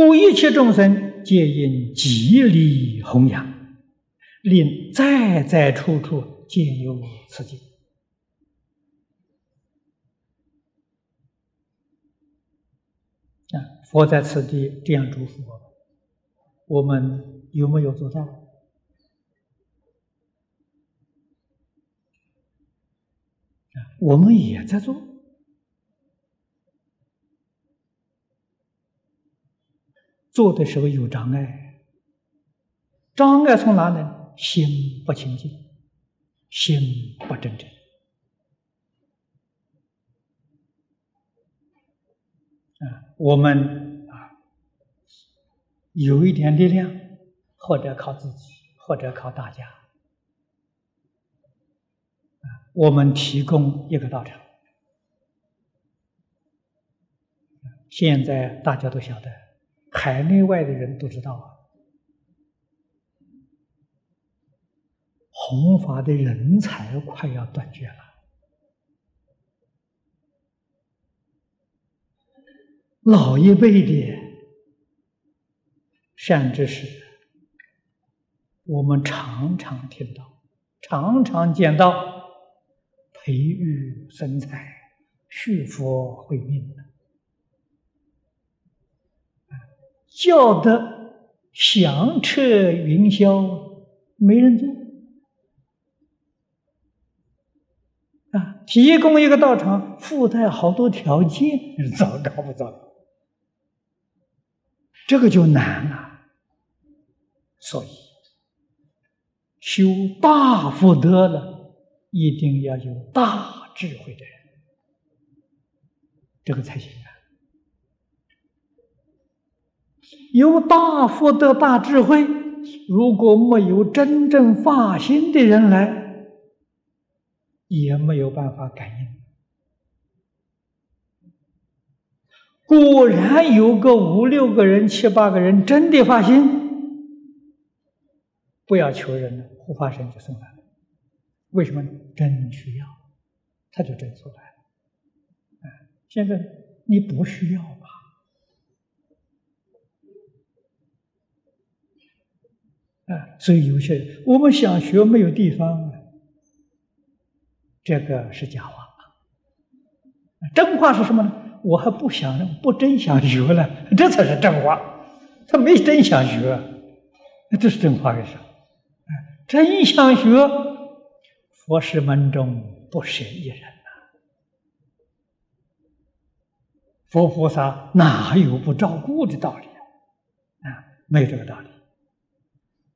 故一切众生皆应极力弘扬，令在在处处皆有此境。啊，佛在此地这样嘱咐我们，我们有没有做到？啊，我们也在做。做的时候有障碍，障碍从哪呢？心不清净，心不真诚。啊，我们啊，有一点力量，或者靠自己，或者靠大家。我们提供一个道场。现在大家都晓得，海内外的人都知道啊，弘法的人才快要断绝了。老一辈的善知识，我们常常听到，常常见到，培育生财，续佛慧命的，叫得响彻云霄，没人做啊！提供一个道场，附带好多条件，糟糕不糟糕？这个就难了，所以修大福德了，一定要有大智慧的人，这个才行啊！有大福德、大智慧，如果没有真正发心的人来，也没有办法感应。果然有个五六个人、七八个人真的发心，不要求人了，护法神就送来了。为什么？真需要，他就真出来了。哎，现在你不需要吧？啊，所以有些人我们想学没有地方，这个是假话。真话是什么呢？我还不想不真想学了，这才是真话。他没真想学，那这是真话的事。真想学，佛师门中不舍一人呐。佛菩萨哪有不照顾的道理啊？啊，没有这个道理。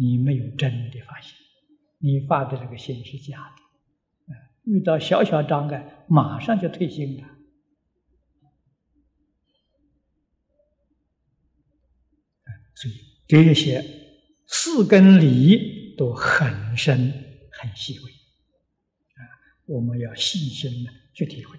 你没有真的发心，你发的这个心是假的。遇到小小障碍，马上就退心了。所以这些四根理都很深很细微啊，我们要细心的去体会。